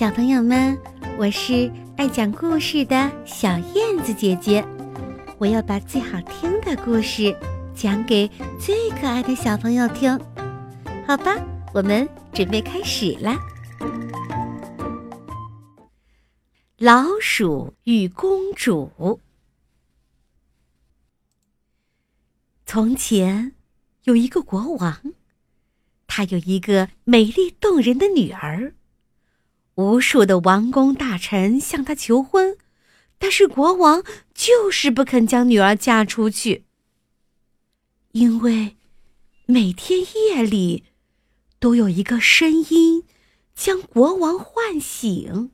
小朋友们，我是爱讲故事的小燕子姐姐，我要把最好听的故事讲给最可爱的小朋友听，好吧？我们准备开始啦。老鼠与公主。从前有一个国王，他有一个美丽动人的女儿。无数的王公大臣向她求婚，但是国王就是不肯将女儿嫁出去。因为每天夜里都有一个声音将国王唤醒：“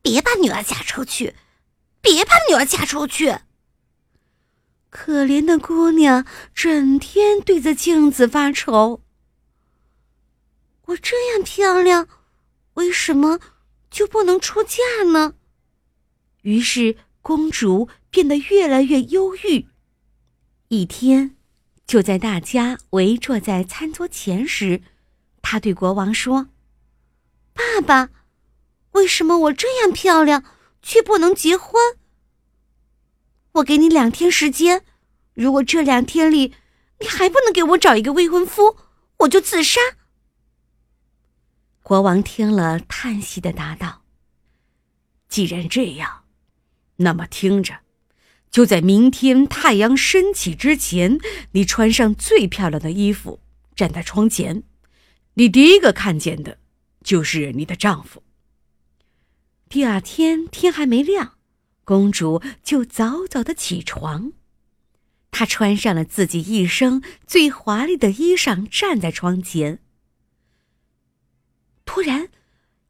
别把女儿嫁出去，别把女儿嫁出去。”可怜的姑娘整天对着镜子发愁：“我这样漂亮。”为什么就不能出嫁呢？于是公主变得越来越忧郁。一天，就在大家围坐在餐桌前时，她对国王说：“爸爸，为什么我这样漂亮却不能结婚？我给你两天时间，如果这两天里你还不能给我找一个未婚夫，我就自杀。”国王听了，叹息的答道：“既然这样，那么听着，就在明天太阳升起之前，你穿上最漂亮的衣服，站在窗前，你第一个看见的，就是你的丈夫。”第二天天还没亮，公主就早早的起床，她穿上了自己一生最华丽的衣裳，站在窗前。突然，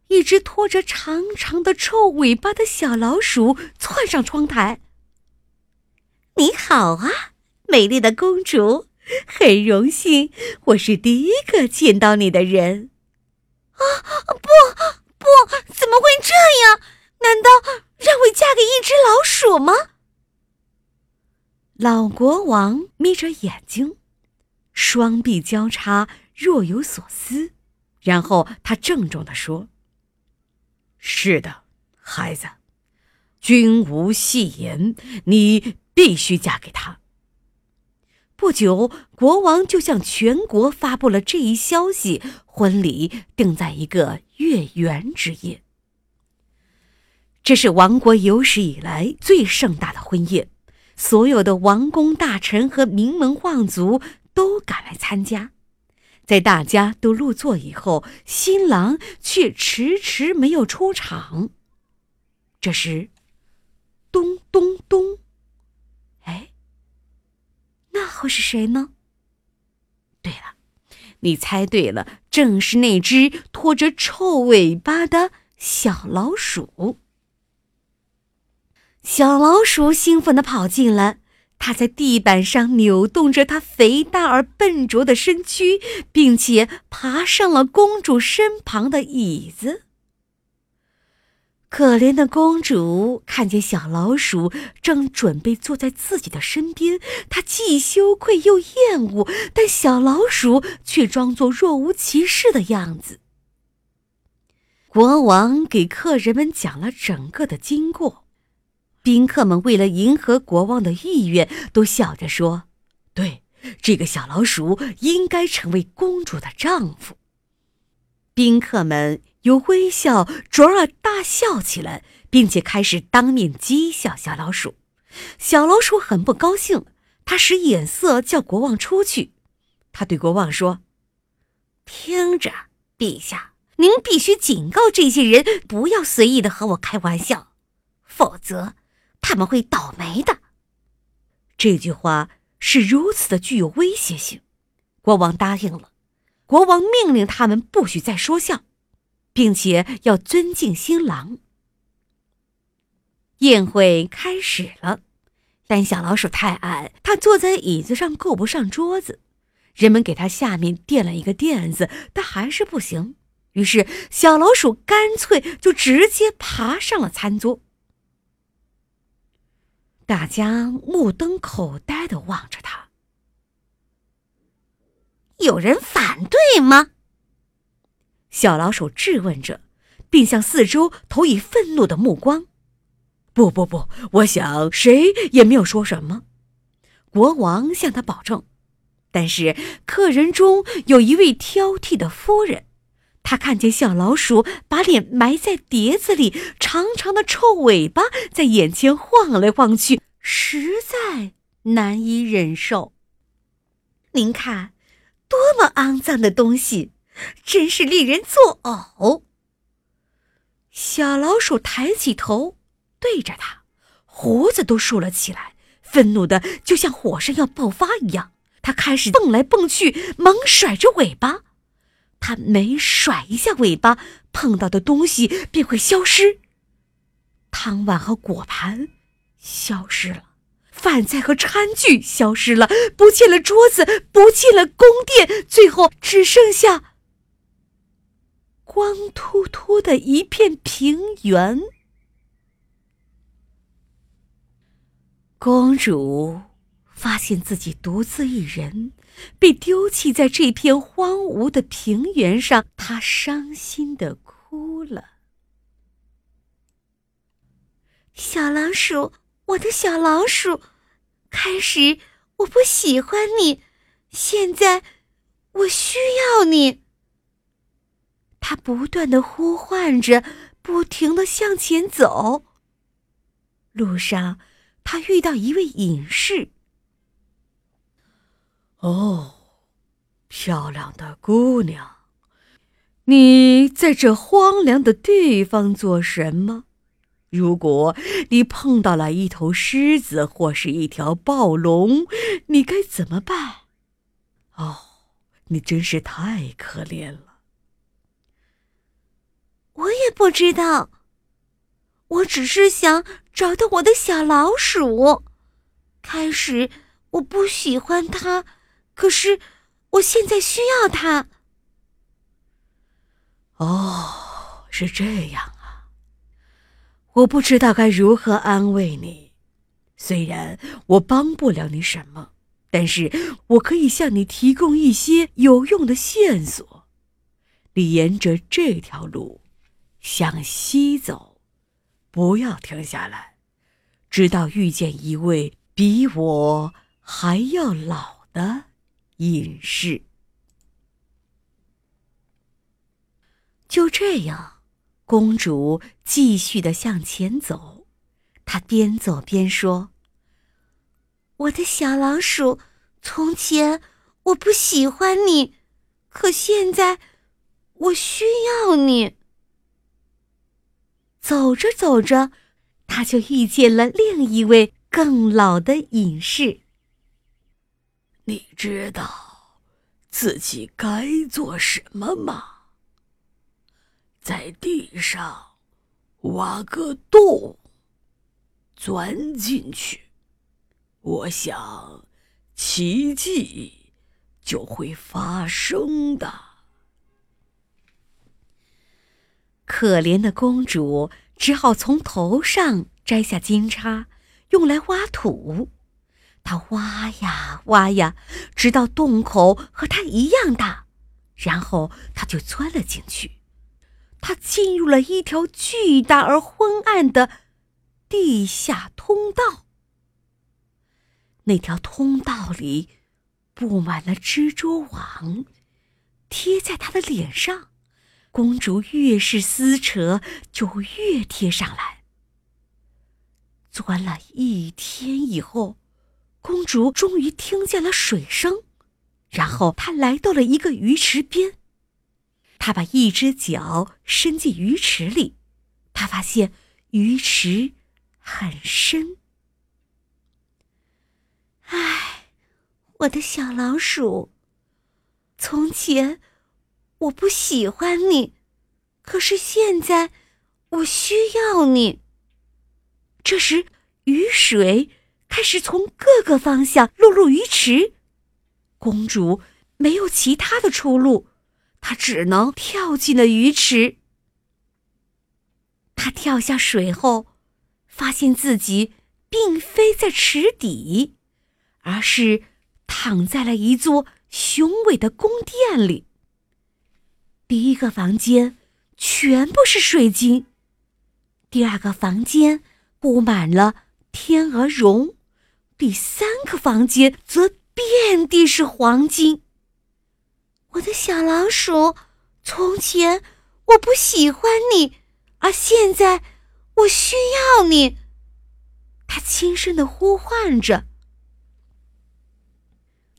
一只拖着长长的臭尾巴的小老鼠窜上窗台。“你好啊，美丽的公主，很荣幸，我是第一个见到你的人。”“啊，不，不，怎么会这样？难道让我嫁给一只老鼠吗？”老国王眯着眼睛，双臂交叉，若有所思。然后他郑重地说：“是的，孩子，君无戏言，你必须嫁给他。”不久，国王就向全国发布了这一消息，婚礼定在一个月圆之夜。这是王国有史以来最盛大的婚宴，所有的王公大臣和名门望族都赶来参加。在大家都入座以后，新郎却迟迟没有出场。这时，咚咚咚，哎，那会是谁呢？对了，你猜对了，正是那只拖着臭尾巴的小老鼠。小老鼠兴奋地跑进来。他在地板上扭动着他肥大而笨拙的身躯，并且爬上了公主身旁的椅子。可怜的公主看见小老鼠正准备坐在自己的身边，她既羞愧又厌恶，但小老鼠却装作若无其事的样子。国王给客人们讲了整个的经过。宾客们为了迎合国王的意愿，都笑着说：“对，这个小老鼠应该成为公主的丈夫。”宾客们由微笑转而大笑起来，并且开始当面讥笑小老鼠。小老鼠很不高兴，他使眼色叫国王出去。他对国王说：“听着，陛下，您必须警告这些人，不要随意的和我开玩笑，否则。”他们会倒霉的。这句话是如此的具有威胁性，国王答应了。国王命令他们不许再说笑，并且要尊敬新郎。宴会开始了，但小老鼠太矮，它坐在椅子上够不上桌子。人们给它下面垫了一个垫子，但还是不行。于是小老鼠干脆就直接爬上了餐桌。大家目瞪口呆的望着他。有人反对吗？小老鼠质问着，并向四周投以愤怒的目光。不不不，我想谁也没有说什么。国王向他保证。但是客人中有一位挑剔的夫人，他看见小老鼠把脸埋在碟子里，长长的臭尾巴在眼前晃来晃去，实在难以忍受。您看，多么肮脏的东西，真是令人作呕。小老鼠抬起头，对着他，胡子都竖了起来，愤怒的就像火山要爆发一样。他开始蹦来蹦去，猛甩着尾巴。他每甩一下尾巴，碰到的东西便会消失。汤碗和果盘消失了，饭菜和餐具消失了，不见了桌子，不见了宫殿，最后只剩下光秃秃的一片平原。公主。发现自己独自一人，被丢弃在这片荒芜的平原上，他伤心的哭了。小老鼠，我的小老鼠，开始我不喜欢你，现在我需要你。他不断的呼唤着，不停的向前走。路上，他遇到一位隐士。哦，漂亮的姑娘，你在这荒凉的地方做什么？如果你碰到了一头狮子或是一条暴龙，你该怎么办？哦，你真是太可怜了。我也不知道，我只是想找到我的小老鼠。开始我不喜欢它。可是，我现在需要他。哦，是这样啊。我不知道该如何安慰你。虽然我帮不了你什么，但是我可以向你提供一些有用的线索。你沿着这条路向西走，不要停下来，直到遇见一位比我还要老的。隐士。就这样，公主继续的向前走。她边走边说：“我的小老鼠，从前我不喜欢你，可现在我需要你。”走着走着，她就遇见了另一位更老的隐士。你知道自己该做什么吗？在地上挖个洞，钻进去。我想，奇迹就会发生的。可怜的公主只好从头上摘下金叉，用来挖土。他挖呀挖呀，直到洞口和他一样大，然后他就钻了进去。他进入了一条巨大而昏暗的地下通道。那条通道里布满了蜘蛛网，贴在他的脸上。公主越是撕扯，就越贴上来。钻了一天以后。公主终于听见了水声，然后她来到了一个鱼池边。她把一只脚伸进鱼池里，她发现鱼池很深。唉，我的小老鼠，从前我不喜欢你，可是现在我需要你。这时，雨水。开始从各个方向落入鱼池，公主没有其他的出路，她只能跳进了鱼池。她跳下水后，发现自己并非在池底，而是躺在了一座雄伟的宫殿里。第一个房间全部是水晶。第二个房间布满了天鹅绒，第三个房间则遍地是黄金。我的小老鼠，从前我不喜欢你，而现在我需要你。他轻声的呼唤着。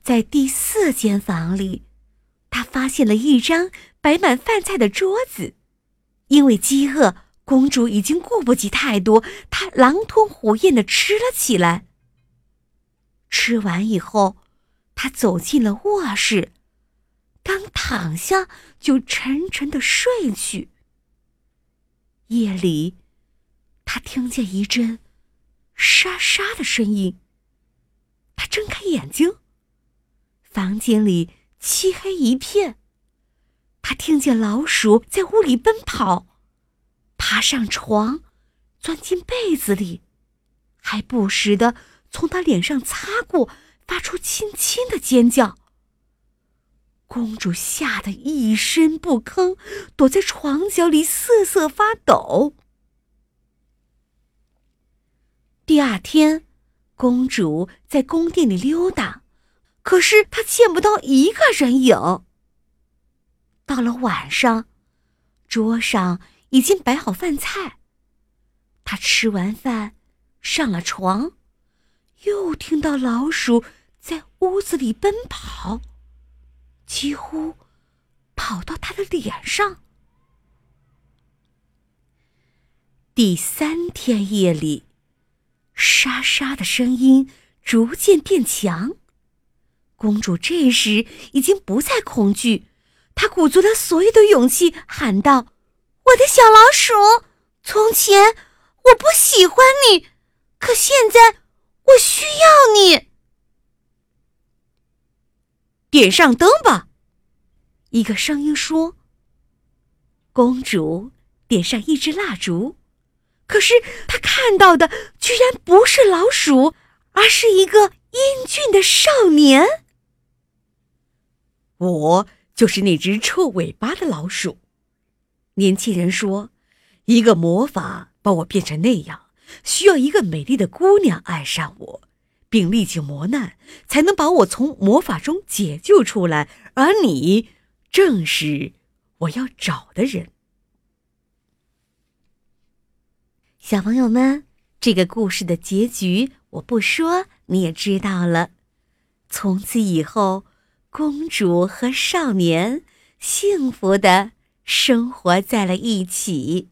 在第四间房里，他发现了一张摆满饭菜的桌子。因为饥饿，公主已经顾不及太多，她狼吞虎咽的吃了起来。吃完以后，他走进了卧室。刚躺下，就沉沉的睡去。夜里，他听见一阵沙沙的声音。他睁开眼睛，房间里漆黑一片。他听见老鼠在屋里奔跑，爬上床，钻进被子里，还不时的从他脸上擦过，发出轻轻的尖叫。公主吓得一声不吭，躲在床角里瑟瑟发抖。第二天，公主在宫殿里溜达，可是她见不到一个人影。到了晚上，桌上已经摆好饭菜。她吃完饭，上了床，又听到老鼠在屋子里奔跑。几乎跑到他的脸上。第三天夜里，沙沙的声音逐渐变强。公主这时已经不再恐惧，她鼓足了所有的勇气，喊道：“我的小老鼠，从前我不喜欢你，可现在我需要你。”点上灯吧，一个声音说。公主点上一支蜡烛，可是她看到的居然不是老鼠，而是一个英俊的少年。我就是那只臭尾巴的老鼠。年轻人说：“一个魔法把我变成那样，需要一个美丽的姑娘爱上我。”并历经磨难，才能把我从魔法中解救出来。而你，正是我要找的人。小朋友们，这个故事的结局我不说，你也知道了。从此以后，公主和少年幸福的生活在了一起。